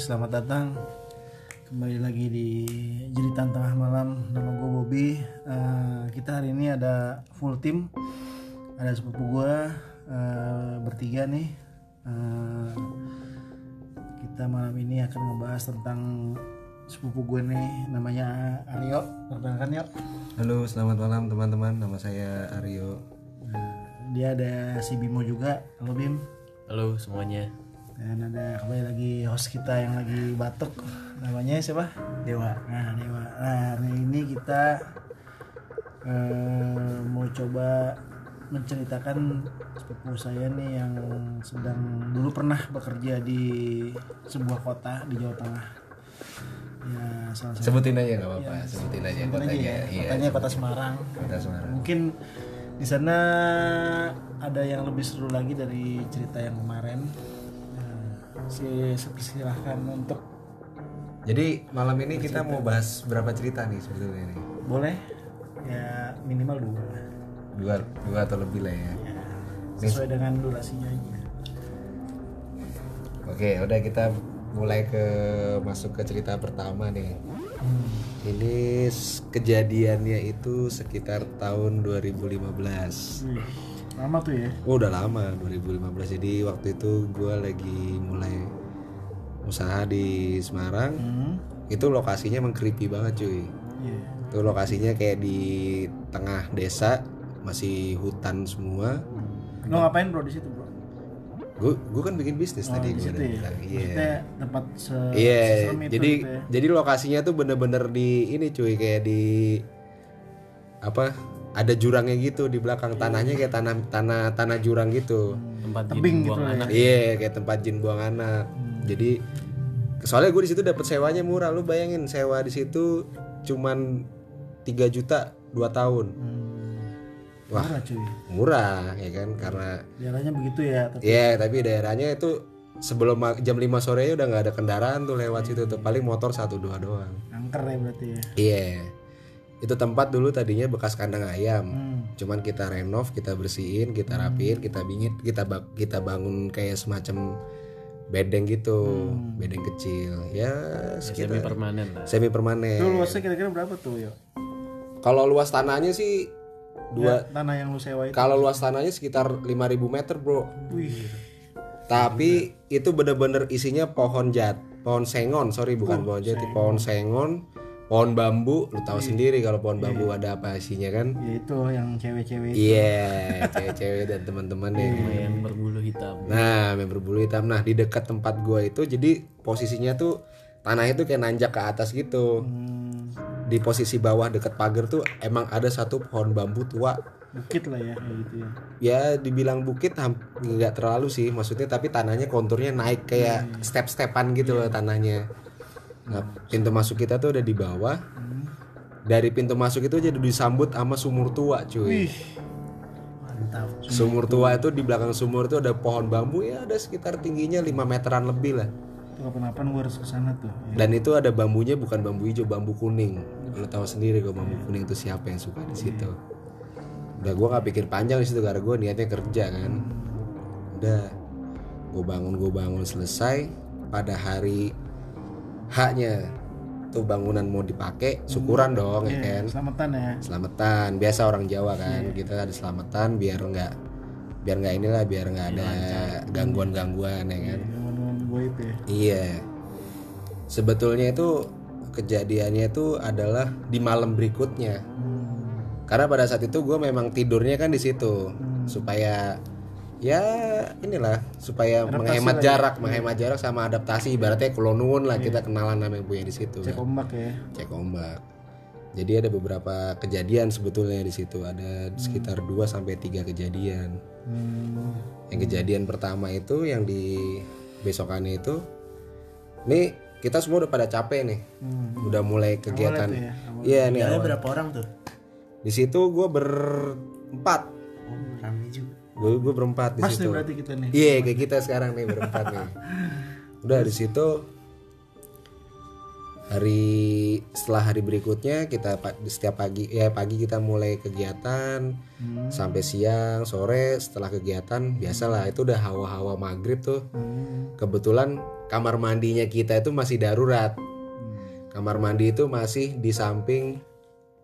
selamat datang kembali lagi di Jeritan Tengah Malam. Nama gue Bobby. Eh, kita hari ini ada full tim. Ada sepupu gue eh, bertiga nih. Eh, kita malam ini akan ngebahas tentang sepupu gue nih, namanya Aryo. Perkenalkan yuk. Halo, selamat malam teman-teman. Nama saya Aryo. Nah, dia ada si Bimo juga. Halo Bim. Halo semuanya. Dan ada kembali lagi host kita yang lagi batuk Namanya siapa? Dewa Nah Dewa Nah hari ini kita eh, Mau coba menceritakan sepupu saya nih yang sedang dulu pernah bekerja di sebuah kota di Jawa Tengah ya salah satu Sebutin aja nggak apa-apa. Sebutin aja Sebutin aja kotanya. ya, Iya. kotanya kota Semarang Kota Semarang. mungkin di sana ada yang lebih seru lagi dari cerita yang kemarin si silahkan untuk Jadi malam ini kita mau bahas berapa cerita nih sebetulnya nih? boleh ya minimal dua Dua, dua atau lebih lah ya. ya, sesuai dengan durasinya aja Oke, udah kita mulai ke masuk ke cerita pertama nih. Ini s- kejadiannya itu sekitar tahun 2015. Wih, lama tuh ya Oh, udah lama 2015. Jadi waktu itu gue lagi mulai usaha di Semarang. hmm. Itu lokasinya emang creepy banget cuy. iya Itu lokasinya kayak di tengah desa, masih hutan semua. lo ngapain bro di situ bro Gue gue kan bikin bisnis oh, tadi di gue udah ya bilang. Iya. tempat se Iya, seserem itu jadi gitu ya. jadi lokasinya tuh bener-bener di ini cuy kayak di apa? Ada jurangnya gitu di belakang tanahnya kayak tanah tanah tanah jurang gitu. Tempat tebing jin gitu buang lah ya. anak. Iya, kayak tempat jin buang anak. Jadi soalnya gue di situ dapat sewanya murah. Lu bayangin sewa di situ cuman 3 juta 2 tahun. hmm. Wah. Murah, cuy Murah ya kan karena daerahnya begitu ya tapi Iya, tapi daerahnya itu sebelum jam 5 sore udah nggak ada kendaraan tuh lewat situ tuh paling motor satu dua doang. angker ya berarti ya Iya. Itu tempat dulu tadinya bekas kandang ayam. hmm. Cuman kita renov, kita bersihin, kita rapiin, kita bingit, kita ba- kita bangun kayak semacam bedeng gitu, bedeng kecil. Ya Semi sekitar permanen lah. semi permanen. itu luasnya kira-kira berapa tuh yo Kalau luas tanahnya sih dua Ya, tanah yang lu sewa itu kalau luas tanahnya sekitar 5000 meter, Bro. wih Tapi itu bener-bener isinya pohon jat, pohon sengon, sorry bukan pohon jati, pohon sengon, pohon bambu. Lu tahu sendiri kalau pohon bambu ada apa isinya kan? ya itu yang cewek-cewek Iya, cewek-cewek dan teman-teman ya. Yang berbulu hitam. Nah, yang berbulu hitam. Nah, di dekat tempat gua itu jadi posisinya tuh tanah itu kayak nanjak ke atas gitu. Hmm, Di posisi bawah dekat pagar tuh emang ada satu pohon bambu tua. bukit lah ya kayak gitu ya Ya dibilang bukit nggak terlalu sih maksudnya tapi tanahnya konturnya naik kayak step-stepan gitu loh tanahnya. Nah, pintu masuk kita tuh udah di bawah. Dari pintu masuk itu jadi disambut sama sumur tua, cuy. wih mantap Sumur tua itu di belakang sumur itu ada pohon bambu ya ada sekitar tingginya 5 meteran lebih lah. kapan-kapan gue harus ke sana tuh ya. Dan itu ada bambunya bukan bambu hijau, bambu kuning. Lo tahu sendiri kok bambu kuning itu siapa yang suka di situ. Udah gue nggak pikir panjang di situ karena gue niatnya kerja kan. Udah gue bangun gue bangun selesai pada hari haknya. Tuh bangunan mau dipakai syukuran dong ya kan? selamatan ya. Selamatan biasa orang Jawa kan kita ada selamatan biar nggak biar nggak inilah biar nggak ada gangguan gangguan ya kan? teman-teman gue itu ya. Iya. Sebetulnya itu kejadiannya itu adalah di malam berikutnya. Hmm, karena pada saat itu gue memang tidurnya kan di situ supaya ya inilah supaya menghemat jarak menghemat jarak sama adaptasi ibaratnya kelonun lah kita kenalan sama yang punya di situ cek kan ombak ya cek ombak. Jadi ada beberapa kejadian sebetulnya di situ. Ada sekitar 2 sampai 3 kejadian. hmm, Yang kejadian pertama itu yang di besokannya itu nih kita semua udah pada capek nih. hmm. Udah mulai kegiatan. ya, Iya nih. Ada berapa orang tuh? Di situ gue berempat. Gue gue berempat di nih situ berarti kita nih. iya kayak kita sekarang nih berempat nih udah di situ hari setelah hari berikutnya kita setiap pagi ya pagi kita mulai kegiatan Hmm. sampai siang sore setelah kegiatan biasalah itu udah hawa-hawa maghrib tuh Hmm. kebetulan kamar mandinya kita itu masih darurat Hmm. kamar mandi itu masih di samping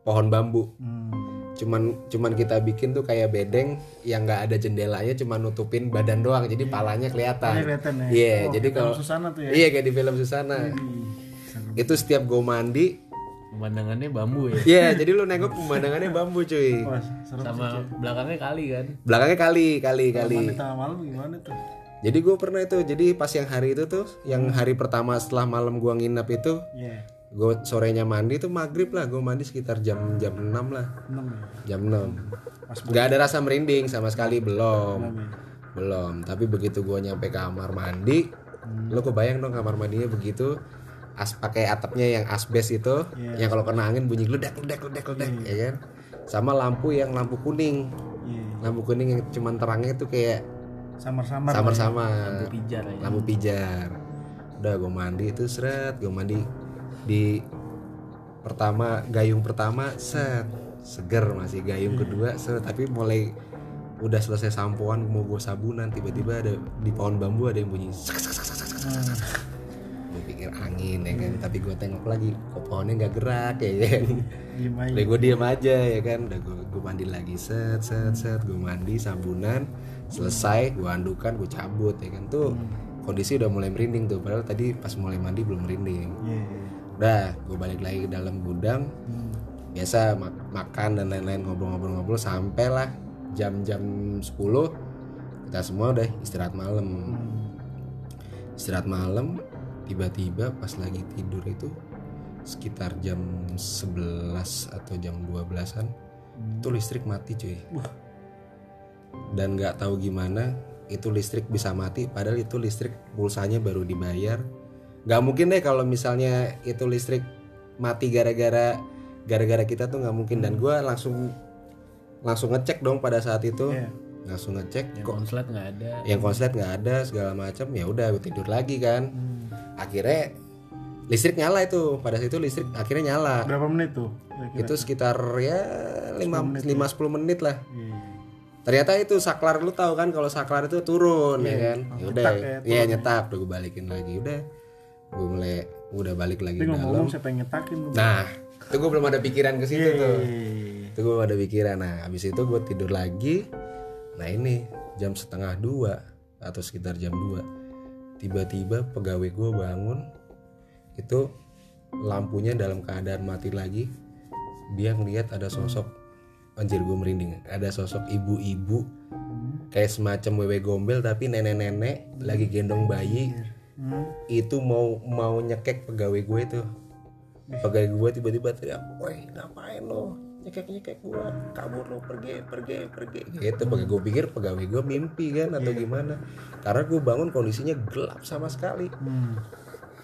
pohon bambu Hmm. Cuman cuman kita bikin tuh kayak bedeng yang nggak ada jendelanya cuman nutupin badan doang jadi palanya kelihatan ya. iya Oh, jadi kalau Susana tuh ya. iya kayak di film Susana seru. itu setiap gue mandi Pemandangannya bambu ya. iya jadi lu nengok pemandangannya bambu cuy Wah. Sama belakangnya kali kan. belakangnya kali kali kali Mandi tengah malam gimana tuh? jadi gue pernah itu jadi pas yang hari itu tuh yang hari pertama setelah malam gua nginap itu Iya. Gue sorenya mandi tuh maghrib lah gue mandi sekitar jam jam 6 lah. Enam ya. jam 6 nggak ada rasa merinding sama sekali belum. Enam ya. belum. Tapi begitu gua nyampe kamar mandi lo kebayang dong kamar mandinya begitu as pakai atapnya yang asbes itu yang kalau kena angin bunyi gledek gledek gledek gledek ya kan? Sama lampu yang lampu kuning. Iya. lampu kuning yang cuman terangnya tuh kayak Samar-samar. samar-samar. Pijar ya. lampu pijar. Udah gue mandi itu seret. Gue mandi di pertama gayung pertama set. Seger masih gayung kedua set. Tapi mulai udah selesai sampoan mau gue sabunan tiba-tiba ada di pohon bambu ada yang bunyi sak. gue pikir angin ya kan? Tapi gue tengok lagi kok pohonnya nggak gerak ya kan. Udah gue diem aja ya kan? Udah gue, gue mandi lagi Set set set. Gue mandi sabunan Selesai Gue andukan Gue cabut ya kan? Tuh kondisi udah mulai merinding tuh. Padahal tadi pas mulai mandi belum merinding. Iya. Udah gue balik lagi ke dalam gudang Hmm. Biasa mak- makan dan lain-lain Ngobrol-ngobrol-ngobrol Sampailah jam-jam 10 Kita semua udah istirahat malam Istirahat malam Tiba-tiba pas lagi tidur itu sekitar jam 11 atau jam 12-an itu listrik mati cuy. Dan nggak tahu gimana itu listrik bisa mati padahal itu listrik pulsanya baru dibayar. Nggak mungkin deh kalau misalnya itu listrik mati gara-gara gara-gara kita tuh nggak mungkin dan gua langsung langsung ngecek dong pada saat itu. Iya. Langsung ngecek Yang kok konslet nggak ada. yang konslet nggak ada segala macam ya udah gue tidur lagi kan. Hmm. Akhirnya listrik nyala itu pada situ listrik akhirnya nyala Berapa menit tuh? kira-kira? itu sekitar ya 5 5 10 menit lah Iya. ternyata itu saklar lu tahu kan kalau saklar itu turun ya kan ya udah nyetak ya, ya nyetak udah gue balikin lagi udah gue mulai udah balik lagi Tapi dalam. siapa yang ngetakin lu? nah itu gue belum ada pikiran ke situ tuh. Itu gue ada pikiran. Nah habis itu gue tidur lagi. Nah ini jam setengah dua atau sekitar jam 2 tiba-tiba pegawai gue bangun. Itu lampunya dalam keadaan mati lagi. Dia ngeliat ada sosok anjir gue merinding ada sosok ibu-ibu. Kayak semacam wewe gombel tapi nenek-nenek lagi gendong bayi Hmm. itu mau mau nyekek pegawai gue tuh pegawai gue tiba-tiba teriak woi ngapain lo? Nyekek nyekek gue kabur lo pergi pergi pergi. Gitu. Pegawai gue pikir pegawai gue mimpi kan atau gimana. Karena gue bangun kondisinya gelap sama sekali. Hmm.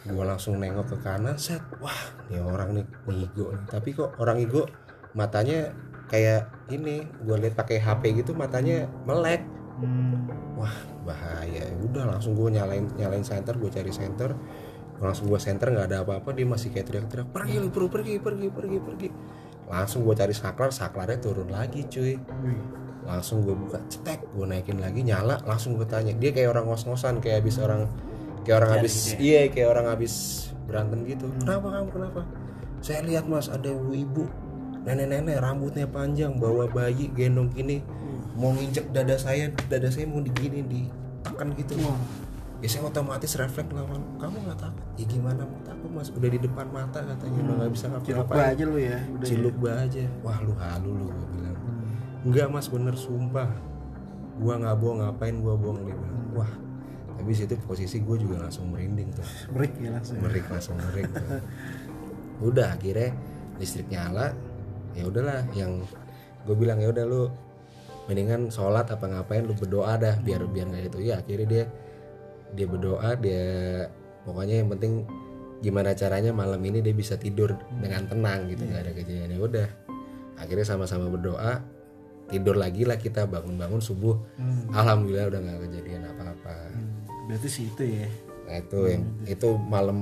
gue langsung nengok ke kanan set. Wah ini orang nih ngigo nih. Tapi kok orang ngigo matanya kayak ini gue lihat pakai HP gitu matanya melek. Hmm. wah bahaya. Ya udah langsung gue nyalain nyalain center gue cari center langsung gue center nggak ada apa-apa dia masih kayak teriak-teriak pergi lu bro pergi pergi pergi pergi. Langsung gue cari saklar saklarnya turun lagi cuy. Langsung gue buka cetek gue naikin lagi nyala langsung gue tanya. Dia kayak orang ngos-ngosan kayak habis orang kayak orang habis iya kayak orang habis berantem gitu. Kenapa kamu kenapa? Saya lihat mas ada ibu nenek-nenek rambutnya panjang bawa bayi gendong gini mau nginjek dada saya dada saya mau digini ditekan gitu. Ya saya otomatis refleks lawan kamu nggak takut? Ya gimana mau takut mas. Udah di depan mata katanya. Udah nggak bisa Cilok ngapa-ngapain aja lu ya. Udah. ciluk ba aja. Wah lu halu lu gue bilang. Enggak mas bener sumpah. Gua nggak bohong ngapain gua bohong? Dia bilang. Wah tapi situ posisi gue juga langsung merinding tuh. Break ya langsung. merik langsung merik tuh. udah akhirnya listrik nyala ya udahlah yang gue bilang ya udah lu mendingan sholat apa ngapain lu berdoa dah biar biar nggak itu ya akhirnya dia dia berdoa dia pokoknya yang penting gimana caranya malam ini dia bisa tidur dengan tenang gitu nggak ada kejadian. Ya udah akhirnya sama-sama berdoa tidur lagi lah kita bangun-bangun subuh. Hmm. alhamdulillah udah nggak kejadian apa-apa. Berarti sih itu ya. Nah itu yang itu malam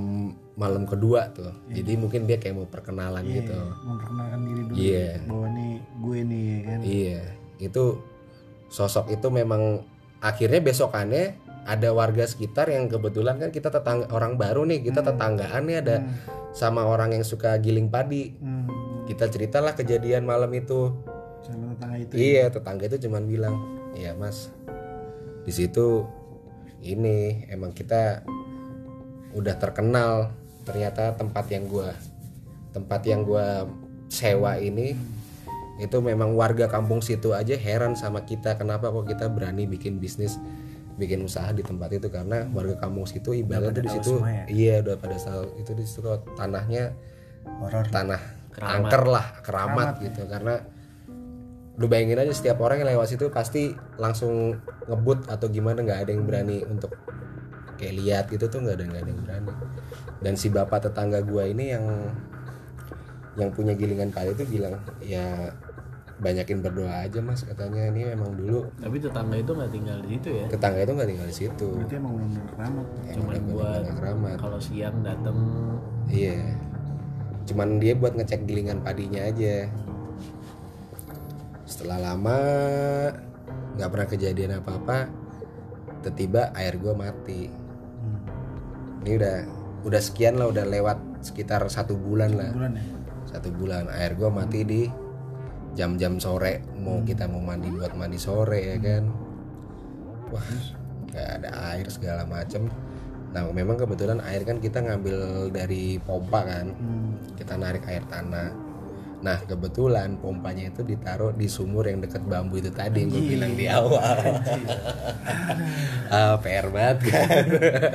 malam kedua tuh. Jadi mungkin dia kayak mau perkenalan gitu. memperkenalkan diri dulu. Iya. bahwa nih gue nih ya kan? Iya itu sosok itu memang akhirnya besokannya ada warga sekitar yang kebetulan kan kita tetangga orang baru nih kita tetanggaan nih ada sama orang yang suka giling padi. Hmm. kita ceritalah kejadian malam itu. Sama tetangga itu iya tetangga itu cuman bilang iya mas. Di situ ini emang kita udah terkenal ternyata tempat yang gua tempat yang gua sewa ini itu memang warga kampung situ aja heran sama kita kenapa kok kita berani bikin bisnis bikin usaha di tempat itu? Karena warga kampung situ ibaratnya tuh di situ iya udah pada saat itu di situ kok tanahnya horor. tanah angker lah keramat, gitu. Karena lu bayangin aja setiap orang yang lewat situ pasti langsung ngebut atau gimana nggak ada yang berani untuk kayak lihat gitu tuh nggak ada nggak ada yang berani. Dan si bapak tetangga gua ini yang yang punya gilingan padi itu bilang ya banyakin berdoa aja mas katanya ini memang dulu Tapi tetangga itu nggak tinggal di situ ya. tetangga itu nggak tinggal di situ berarti emang benar keramat Cuman buat keramat kalau siang dateng Iya. Cuman dia buat ngecek gilingan padinya aja. Setelah lama nggak pernah kejadian apa-apa, tiba-tiba air gua mati. Ini udah udah sekian lah, udah lewat sekitar satu bulan lah. bulan ya Satu bulan air gua mati di jam-jam sore. Mau kita mau mandi buat mandi sore ya kan. Wah, nggak ada air segala macem. Nah memang kebetulan air kan kita ngambil dari pompa kan hmm. kita narik air tanah. Nah kebetulan pompanya itu ditaruh di sumur yang deket bambu itu tadi yang gue bilang di awal. ah, PR banget kan.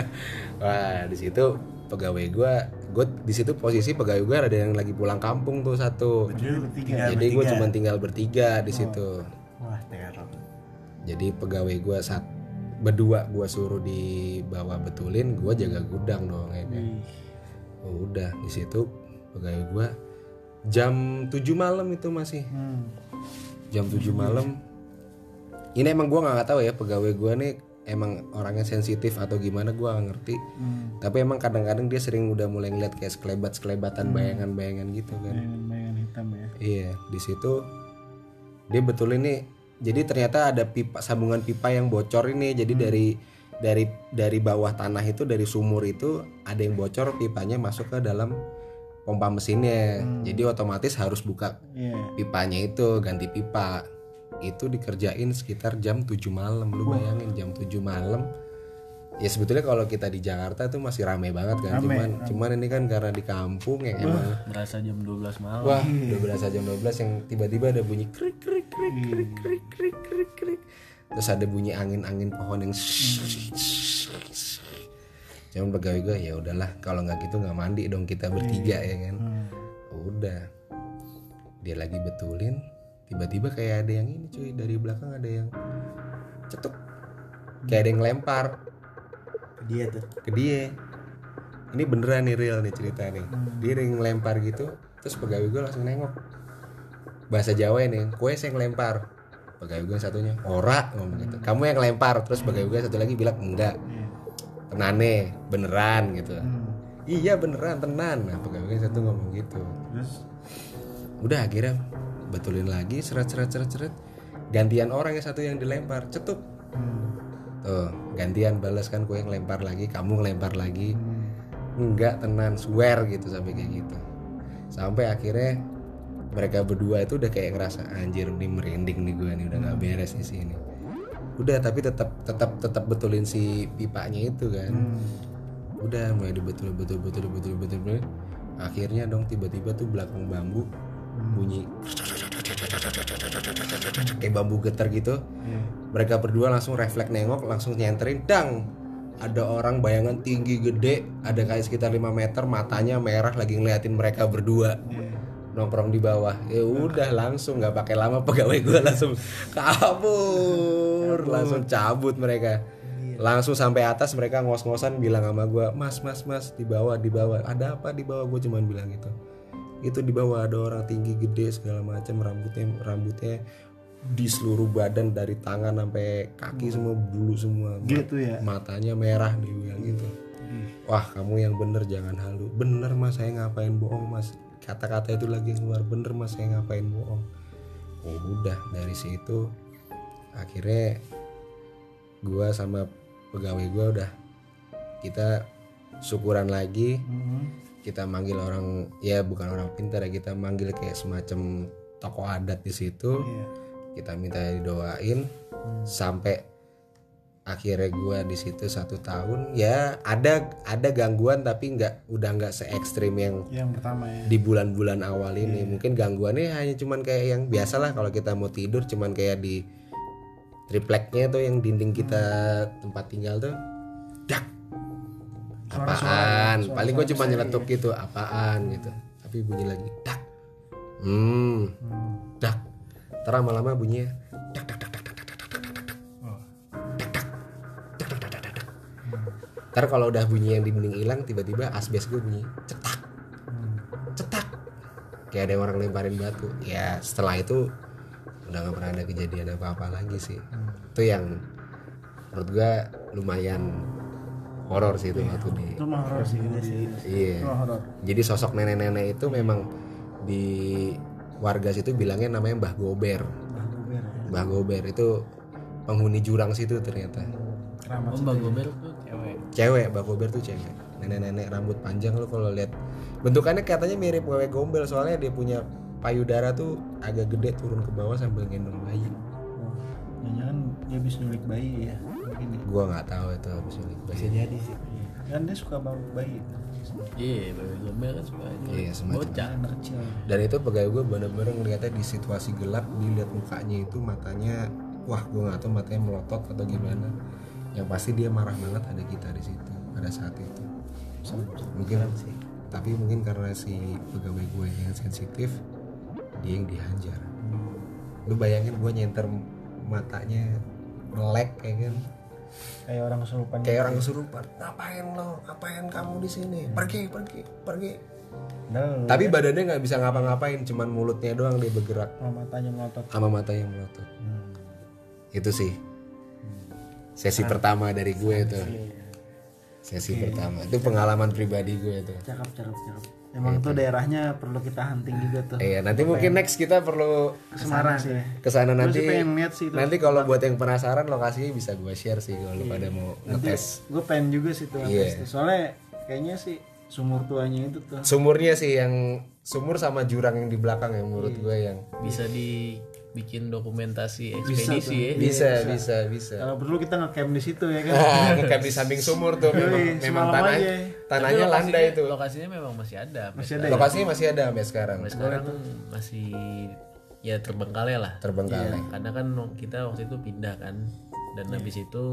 Wah di situ pegawai gue, gue di situ posisi pegawai gue ada yang lagi pulang kampung tuh satu. jadi bertiga Jadi gue cuma tinggal bertiga di situ. wah teror Jadi pegawai gue saat berdua gue suruh dibawa betulin, gue jaga gudang dong ya kan. Oh, udah di situ pegawai gua jam 7 malam itu masih hmm. jam 7 malam ini emang gua nggak tahu ya pegawai gua nih emang orangnya sensitif atau gimana gua nggak ngerti. Hmm. tapi emang kadang-kadang dia sering udah mulai ngeliat kayak sekelebat sekelebatan bayangan-bayangan gitu kan. Bayangan hitam ya. Iya di situ dia betul ini jadi ternyata ada pipa sambungan pipa yang bocor ini. Jadi dari dari dari bawah tanah itu dari sumur itu ada yang bocor pipanya masuk ke dalam pompa mesinnya. Jadi otomatis harus buka iya. pipanya itu ganti pipa itu dikerjain sekitar jam 7 malam. Lu bayangin jam 7 malam. Ya sebetulnya kalau kita di Jakarta tuh masih ramai banget kan. Cuman cuman ini kan karena di kampung yang emang. berasa jam 12 malam. Wah, udah berasa jam 12 yang tiba-tiba ada bunyi krik krik krik krik krik krik krik krik. Terus ada bunyi angin-angin pohon yang Cuman pegawai gue ya udahlah kalau nggak gitu nggak mandi dong kita bertiga ya kan. Udah. Dia lagi betulin, tiba-tiba kayak ada yang ini cuy dari belakang ada yang cetuk. Kayak ada yang lempar. Dia tuh. Ke dia. Ini beneran nih real nih cerita nih. Dia yang ngelempar gitu terus pegawai gue langsung nengok. Bahasa Jawa ini kue saya ngelempar pegawai gue yang satunya ora ngomong gitu. Kamu yang ngelempar terus pegawai gue satu lagi bilang enggak. Tenane beneran gitu. Iya beneran tenan. Nah pegawai gue yang satu ngomong gitu. Terus? Udah akhirnya betulin lagi seret seret seret seret gantian orang yang satu yang dilempar cetuk hmm. Tuh, gantian balas kan gue yang lempar lagi, kamu ngelempar lagi. Enggak tenan, swear gitu sampai kayak gitu. Sampai akhirnya mereka berdua itu udah kayak ngerasa anjir nih merinding nih gue nih udah nggak beres di sini. Udah tapi tetap tetap tetap betulin si pipanya itu kan. Udah mulai dibetul betul betul betul betul betul. Akhirnya dong tiba-tiba tuh belakang bambu bunyi. Kayak bambu getar gitu. Mereka berdua langsung refleks nengok langsung nyenterin dang! Ada orang bayangan tinggi gede ada kayak sekitar 5 meter matanya merah lagi ngeliatin mereka berdua. Nongkrong di bawah. Ya udah langsung nggak pakai lama pegawai gue langsung kabur. Langsung cabut mereka. Langsung sampai atas mereka ngos-ngosan bilang sama gue mas mas mas di bawah di bawah. Ada apa di bawah? Gue cuman bilang gitu itu di bawah ada orang tinggi gede segala macam rambutnya rambutnya di seluruh badan dari tangan sampai kaki semua bulu semua. Gitu ya? matanya merah dia bilang gitu. Wah kamu yang bener jangan halu. Bener mas saya ngapain bohong mas? Kata-kata itu lagi keluar. Bener mas saya ngapain bohong? Oh udah. Dari situ akhirnya gua sama pegawai gua udah kita syukuran lagi. Hmm. Kita manggil orang ya bukan orang pintar ya kita manggil kayak semacam tokoh adat di situ. Iya. kita minta didoain sampai akhirnya gua di situ satu tahun ya ada ada gangguan tapi nggak udah nggak se ekstrim yang yang pertama ya. di bulan-bulan awal ini. Mungkin gangguannya hanya cuman kayak yang biasa lah kalau kita mau tidur cuman kayak di tripleknya tuh yang dinding kita tempat tinggal tuh dak apaan paling gue cuma nyeletuk gitu apaan gitu tapi bunyi lagi dak hmm dak Ntar lama-lama bunyinya dak dak dak dak dak dak dak dak dak dak dak Oh. dak dak dak dak dak dak dak dak Ntar kalau udah bunyi yang di dinding hilang tiba-tiba asbes gue bunyi cetak cetak kayak ada orang lemparin batu ya setelah itu udah nggak pernah ada kejadian apa-apa lagi sih itu yang menurut gua lumayan horor sih itu waktu di itu mah horor sih sih. Iya. itu mah horor. Jadi sosok nenek-nenek itu memang di warga situ bilangnya namanya Mbah Gober. Bah Gober ya. Mbah Gober itu penghuni jurang situ ternyata. Keramat Oh Mbak Gober tuh cewek. cewek Mbah Gober tuh cewek. Nenek-nenek rambut panjang lo kalau lihat. Bentukannya katanya mirip wewe gombel soalnya dia punya payudara tuh agak gede turun ke bawah sambil gendong bayi. Oh, jangan dia bisa nyulik bayi ya mungkin ya. gua nggak tahu itu habis ini bisa jadi sih. Kan dia suka bawa bayi. Iya, Mbak Gober kan suka itu. iya semacam. Bocah. anak kecil. Dan itu pegawai gue bener-bener ngeliatnya di situasi gelap dilihat mukanya itu matanya wah gue nggak tahu matanya melotot atau gimana. Yang pasti dia marah banget ada kita di situ pada saat itu. Mungkin tapi mungkin karena si pegawai gue yang sensitif dia yang dihajar. Lu bayangin gue nyenter matanya melek kayak kan? Kayak orang kesurupan kayak orang kesurupan. Ngapain lo? Ngapain kamu di sini? Pergi pergi pergi. Padahal tapi badannya nggak bisa ngapa-ngapain cuman mulutnya doang dia bergerak. Sama matanya melotot. Sama mata yang melotot. Hmm. itu sih. Sesi pertama dari gue itu sesi pertama. Itu pengalaman pribadi gue itu cakep cakep cakep emang tuh daerahnya perlu kita hunting juga tuh iya nanti mungkin next kita perlu ke Semarang sih ke sana Gue nanti sih pengen lihat sih itu. nanti kalau buat yang penasaran lokasinya bisa gue share sih kalau lu pada mau ngetes gue pengen juga sih tuh Iya. ngetes tuh. soalnya kayaknya sih sumur tuanya itu tuh sumurnya sih yang sumur sama jurang yang di belakang yang menurut Iya. gue yang Bisa dibikin dokumentasi ekspedisi ya. bisa bisa. bisa kalau perlu kita ngecamp di situ ya kan? Ah, ngecamp di samping sumur tuh memang, memang tanah aja. tanahnya landai lokasinya- itu Lokasinya memang masih ada. masih ada ya? Lokasinya masih ada sampai sekarang. Sampai sekarang masih ya terbengkalai lah. terbengkalai. Karena kan kita waktu itu pindah kan. Dan habis itu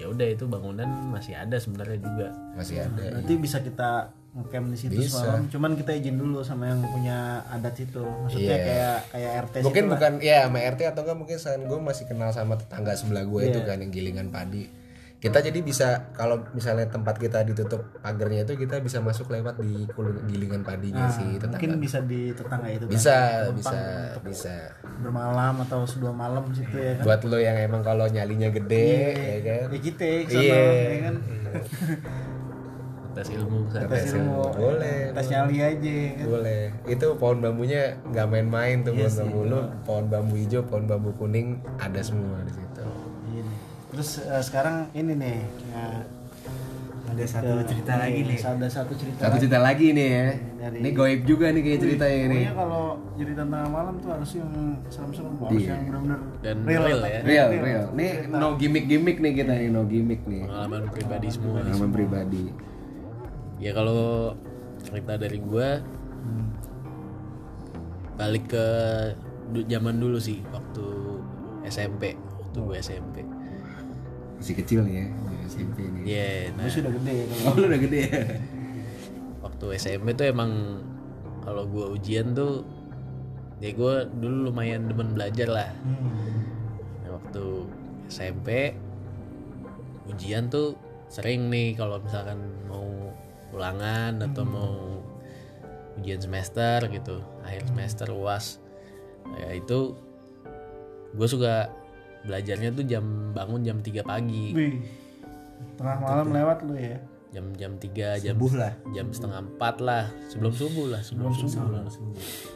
ya udah itu bangunan masih ada sebenarnya juga. masih ada berarti bisa kita ngecamp di situ Bisa. semalam. Cuman kita izin dulu sama yang punya adat situ. Maksudnya Iya. kayak kayak RT mungkin situ lah. bukan ya sama RT atau enggak mungkin selain gue masih kenal sama tetangga sebelah gue itu kan yang gilingan padi. Kita jadi bisa kalau misalnya tempat kita ditutup pagarnya itu kita bisa masuk lewat di gilingan padinya sih tetangga. mungkin bisa di tetangga itu kan? Bisa bisa bisa. bermalam atau dua malam situ ya kan? Buat lo yang emang kalau nyalinya gede ya kan? Ya kita ke sana, Iya. ya kan Tes ilmu sana. tes ilmu. boleh tes nyali aja ya kan? Boleh. Itu pohon bambunya nggak main-main tuh Iya pohon bambu. Lu pohon bambu hijau pohon bambu kuning ada semua di situ. Nih. terus eh, sekarang ini nih ya, ada satu cerita lagi nih. ada satu cerita satu cerita lagi nih ya. Dari- ini goib juga nih kayak ceritanya ini. Pokoknya kalau jadi tentang malam tuh harus yang serem-serem harus Iya. yang benar-benar Dan real ya. real real. nih no gimmick gimmick nih kita nih no gimmick nih. Pengalaman pribadi semua. pengalaman pribadi Ya kalau cerita dari gua balik ke du- zaman dulu sih waktu SMP, waktu gue SMP. masih kecil nih ya SMP nih Iya, nah Gue sudah gede kalau oh lu udah gede ya waktu SMP tuh emang kalau gue ujian tuh ya gue dulu lumayan demen belajar lah. Hmm. Nah, waktu SMP ujian tuh sering nih kalau misalkan mau ulangan atau mau ujian semester gitu akhir semester uas ya itu gue suka belajarnya tuh jam bangun jam 3 pagi. Wih. Tengah malam lewat lu ya. jam jam 3 jam Subuh lah. jam setengah empat lah sebelum subuh lah sebelum, subuh,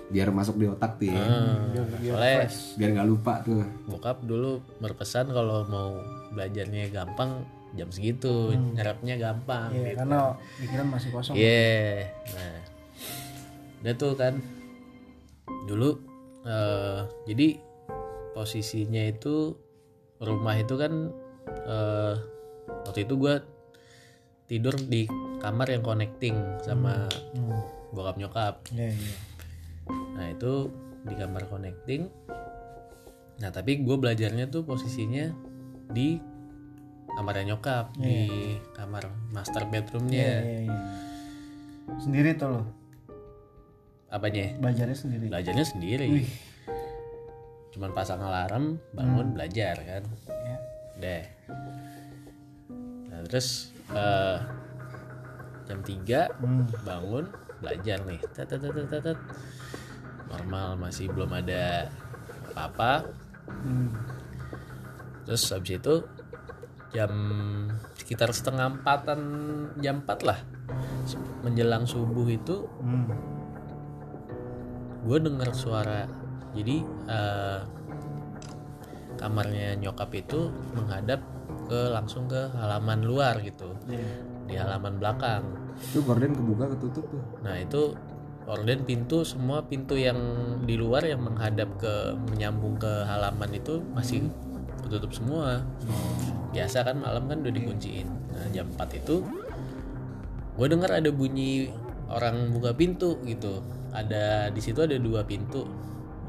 biar masuk di otak tuh ya. Hmm, soalnya biar nggak lupa tuh. bokap dulu berpesan kalau mau belajarnya gampang jam segitu nyerapnya gampang Iya, gitu. karena pikiran masih kosong. Iya, nah, udah tuh kan dulu eh, jadi posisinya itu rumah itu kan eh, waktu itu gue tidur di kamar yang connecting sama Hmm. bokap nyokap. Iya, iya. Nah itu di kamar connecting. Nah tapi gue belajarnya tuh posisinya di kamarnya nyokap di kamar master bedroomnya. Iya, iya. Sendiri tuh lo. Apanya? Belajarnya sendiri. belajarnya sendiri cuman pasang alarm bangun belajar kan Ya. deh nah terus eh, jam 3 Hmm. bangun belajar nih tet, tet, tet, tet. normal masih belum ada apa-apa Hmm. terus habis itu jam sekitar setengah empatan jam 4 lah. Menjelang subuh itu Hmm. gue dengar suara. Jadi eh, kamarnya nyokap itu menghadap ke langsung ke halaman luar gitu. Iya. di halaman belakang. Itu gorden kebuka ketutup tuh. Nah itu orden pintu semua pintu yang di luar yang menghadap ke menyambung ke halaman itu masih ketutup semua biasa kan malam kan udah dikunciin. Nah jam 4 itu gue dengar ada bunyi orang buka pintu gitu. Ada di situ ada dua pintu.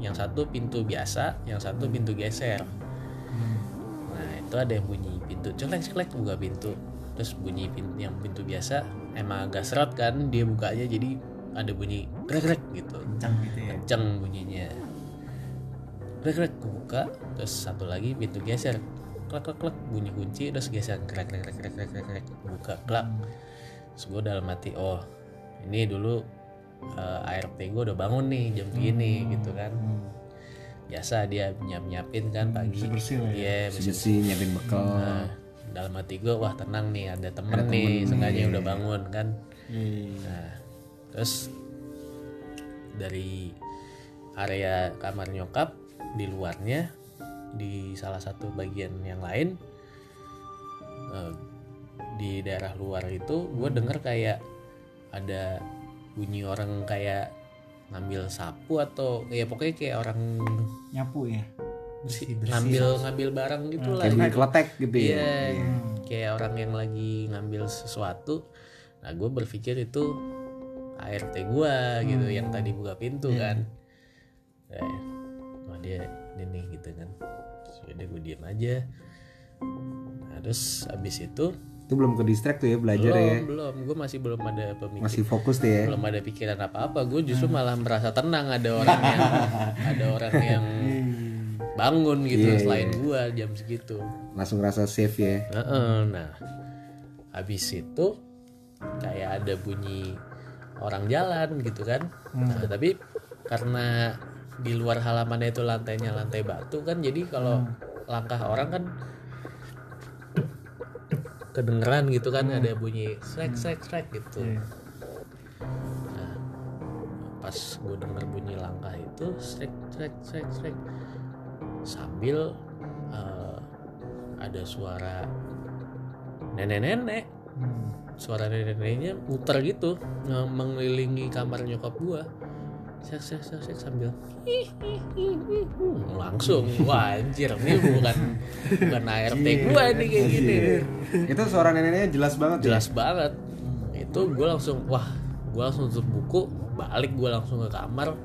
Yang satu pintu biasa yang satu pintu geser. Nah itu ada yang bunyi pintu celek celek buka pintu. Terus bunyi pintu yang pintu biasa emang agak seret kan dia bukanya jadi ada bunyi krek krek gitu. Kencang gitu ya. kenceng bunyinya. Krek krek buka terus satu lagi pintu geser klek klek klek bunyi kunci terus geser krek krek krek krek krek krek, buka klak. Terus gue dalam hati oh ini dulu eh, ART gue udah bangun nih jam segini gitu kan. Biasa dia nyiap nyiapin kan pagi. bersih lah ya. iya bersih bersih nyiapin bekal. Nah, dalam hati gue wah tenang nih ada temen nih sengaja udah bangun kan. Iya. nah terus dari area kamar nyokap di luarnya di salah satu bagian yang lain eh, di daerah luar itu gue denger kayak ada bunyi orang kayak ngambil sapu atau ya pokoknya kayak orang Nyapu ya. ngambil ngambil barang gitu lah. kayak bunyi kletek gitu ya? Iya, kayak orang yang lagi ngambil sesuatu. Nah, gue berpikir itu ART gue gitu, yang tadi buka pintu kan. Eh, wah dia ini nih gitu kan. Sudah gue diem aja. Nah, terus abis itu itu belum ke distract tuh ya belajar belum ya belum, gue masih belum ada pemikiran masih fokus tuh ya belum ada pikiran apa-apa. Gue justru malah merasa tenang ada orang yang ada orang yang bangun gitu selain gue jam segitu. langsung rasa safe ya Heeh, nah, habis itu kayak ada bunyi orang jalan gitu kan. Nah, tapi karena di luar halamannya itu lantainya lantai batu kan, jadi kalau langkah orang kan kedengeran gitu kan ada bunyi srek srek srek gitu. Nah, pas gue denger bunyi langkah itu srek srek srek srek sambil eh, ada suara nenek-nenek. Suara nenek-neneknya muter gitu nge- mengelilingi kamar nyokap gua sek sek sek sek sambil. Hmm, langsung. Wah anjir ini bukan bukan ART gua nih kayak gini itu suara neneknya jelas banget ya? Jelas banget. Itu gue langsung wah gue langsung tutup buku balik gue langsung ke kamar.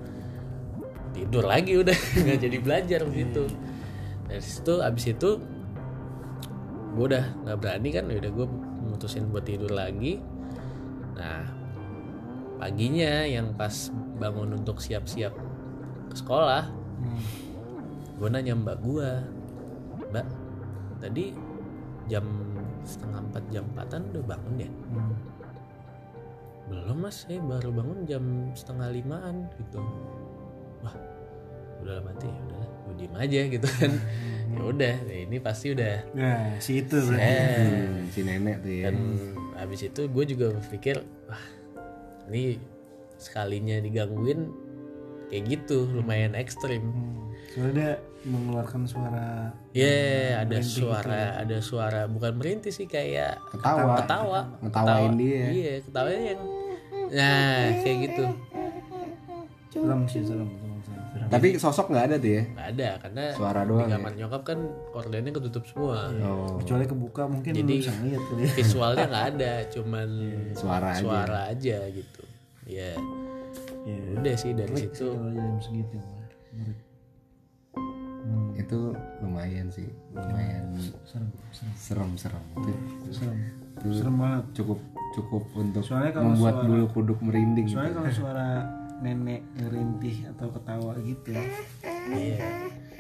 Tidur lagi udah nggak jadi belajar gitu dari situ abis itu gue udah nggak berani kan udah gue memutusin buat tidur lagi. Nah paginya yang pas bangun untuk siap-siap ke sekolah gue nanya mbak gue mbak tadi jam setengah empat jam empatan udah bangun ya? Belum mas saya baru bangun jam setengah limaan gitu. Wah udah mati ya udah gue diem aja gitu kan. Ya udah ini pasti udah Nah, si itu berarti. eh Hmm, si nenek tuh ya. Dan habis itu gue juga berpikir wah ini sekalinya digangguin kayak gitu lumayan ekstrim Hmm. Soalnya dia mengeluarkan suara ya ada suara ada suara bukan merintih sih kayak Ketawa. ketawa Ketawa. dia. iya ketawanya yang nah kayak gitu serem sih serem. Tapi sosok nggak ada tuh ya? Nggak ada karena suara di doang ya? kamar nyokap kan kordennya ketutup semua. Oh. Kecuali kebuka mungkin Jadi- bisa ngeliat kali ya. visualnya nggak ada cuman suara aja. suara aja gitu. Ya Iya. udah sih dari situ. Kalau jam segitu. Hmm, itu lumayan sih lumayan serem, serem, serem. serem itu serem. Serem banget. cukup cukup untuk Soalnya kalau membuat suara- bulu kuduk merinding Soalnya gitu. kalau suara nenek ngerintih atau ketawa gitu Iya.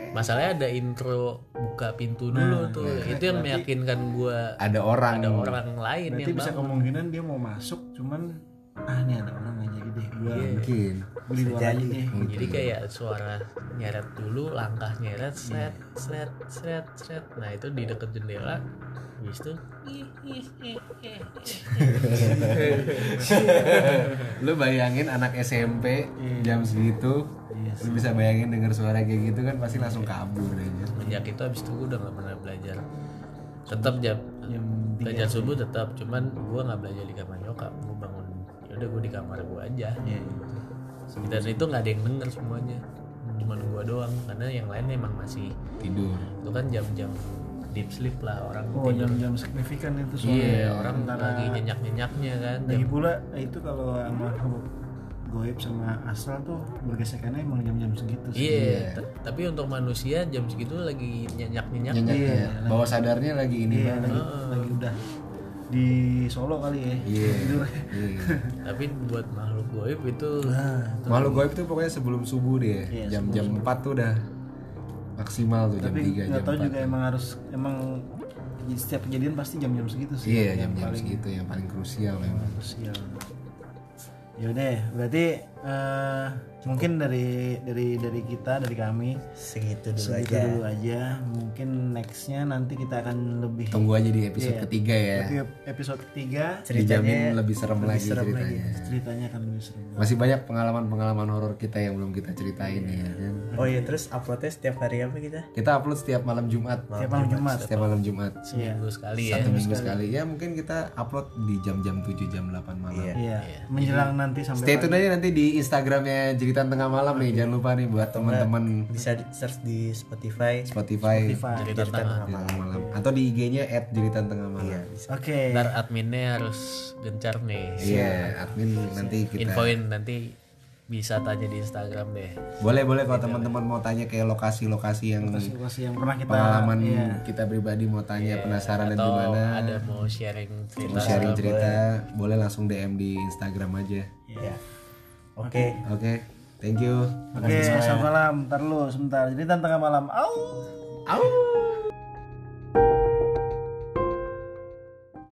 Masalahnya ada intro buka pintu dulu Nah, tuh. itu yang meyakinkan gua ada orang ada orang lain berarti yang bisa bangun. kemungkinan dia mau masuk cuman ah ini ada orang nggak jadi deh gua mungkin gua di luar aja deh Jadi kayak suara nyeret dulu, langkah nyeret, seret, seret, seret, seret. Nah itu di deket jendela. Habis itu lu bayangin anak SMP jam segitu Iya lu bisa bayangin denger suara kayak gitu kan pasti langsung kabur aja sejak itu habis itu gua udah nggak pernah belajar. Tetap jam jam belajar subuh tetap, cuman gua nggak belajar di kamar nyokap. Gua bangun, ya udah gua di kamar gua aja. Iya, Dan itu nggak ada yang denger semuanya. Cuman gua doang, karena yang lain emang masih tidur itu kan jam-jam deep sleep lah orang oh tidur. jam-jam signifikan itu soalnya Iya, orang Antara- lagi nyenyak-nyenyaknya kan. lagi pula itu kalau sama goib sama asal tuh bergesekannya emang jam-jam segitu sih Iya, t- tapi untuk manusia jam segitu lagi nyenyak-nyenyak. nyenyak Iya, ya bawah sadarnya lagi ini Iya, banget lagi, lagi udah di Solo kali ya Iya. Tidur. Iya. Tapi buat makhluk goib itu Nah, Makhluk goib tuh pokoknya sebelum subuh deh. Iya, Jam-jam 4 tuh udah maksimal tuh jam tapi 3 nggak jam tahu 4. juga emang harus emang setiap kejadian pasti jam-jam segitu sih Iya, yang jam-jam segitu yang paling krusial memang. krusial yaudah berarti eh, mungkin dari dari dari kita dari kami segitu dulu segitu aja dulu aja mungkin nextnya nanti kita akan lebih Tunggu aja di episode Iya. ketiga ya. Episode ketiga Dijamin lebih serem lebih lagi serem ceritanya. ceritanya akan lebih seru Masih banyak pengalaman-pengalaman horor kita yang belum kita ceritain ya. kan? oh iya terus uploadnya setiap hari apa kita Kita upload setiap malam Jumat. tiap malam Jumat Setiap malam Jumat. seminggu sekali ya. Satu minggu sekali. Ya mungkin kita upload di jam-jam 7 jam 8 malam. iya menjelang nanti sampai Stay tune aja nanti di Instagramnya Jeritan Tengah Malam nih. Jangan lupa nih buat teman-teman bisa di- search di Spotify Spotify, Cerita tengah. Jeritan Tengah Malam atau di IG-nya @jeritan tengah malam. oke Ntar adminnya harus gencar nih. Iya, admin nanti kita Infoin nanti bisa tanya di Instagram deh. boleh boleh kalau teman-teman mau tanya kayak lokasi-lokasi yang lokasi yang pernah kita pengalaman iya. kita pribadi mau tanya penasaran dan Atau gimana ada mau sharing cerita. mau sharing cerita boleh langsung DM di Instagram aja. ya oke. Oke, thank you. oke selamat malam. Ntar lu sebentar. Jadi tentang malam. Au. Au.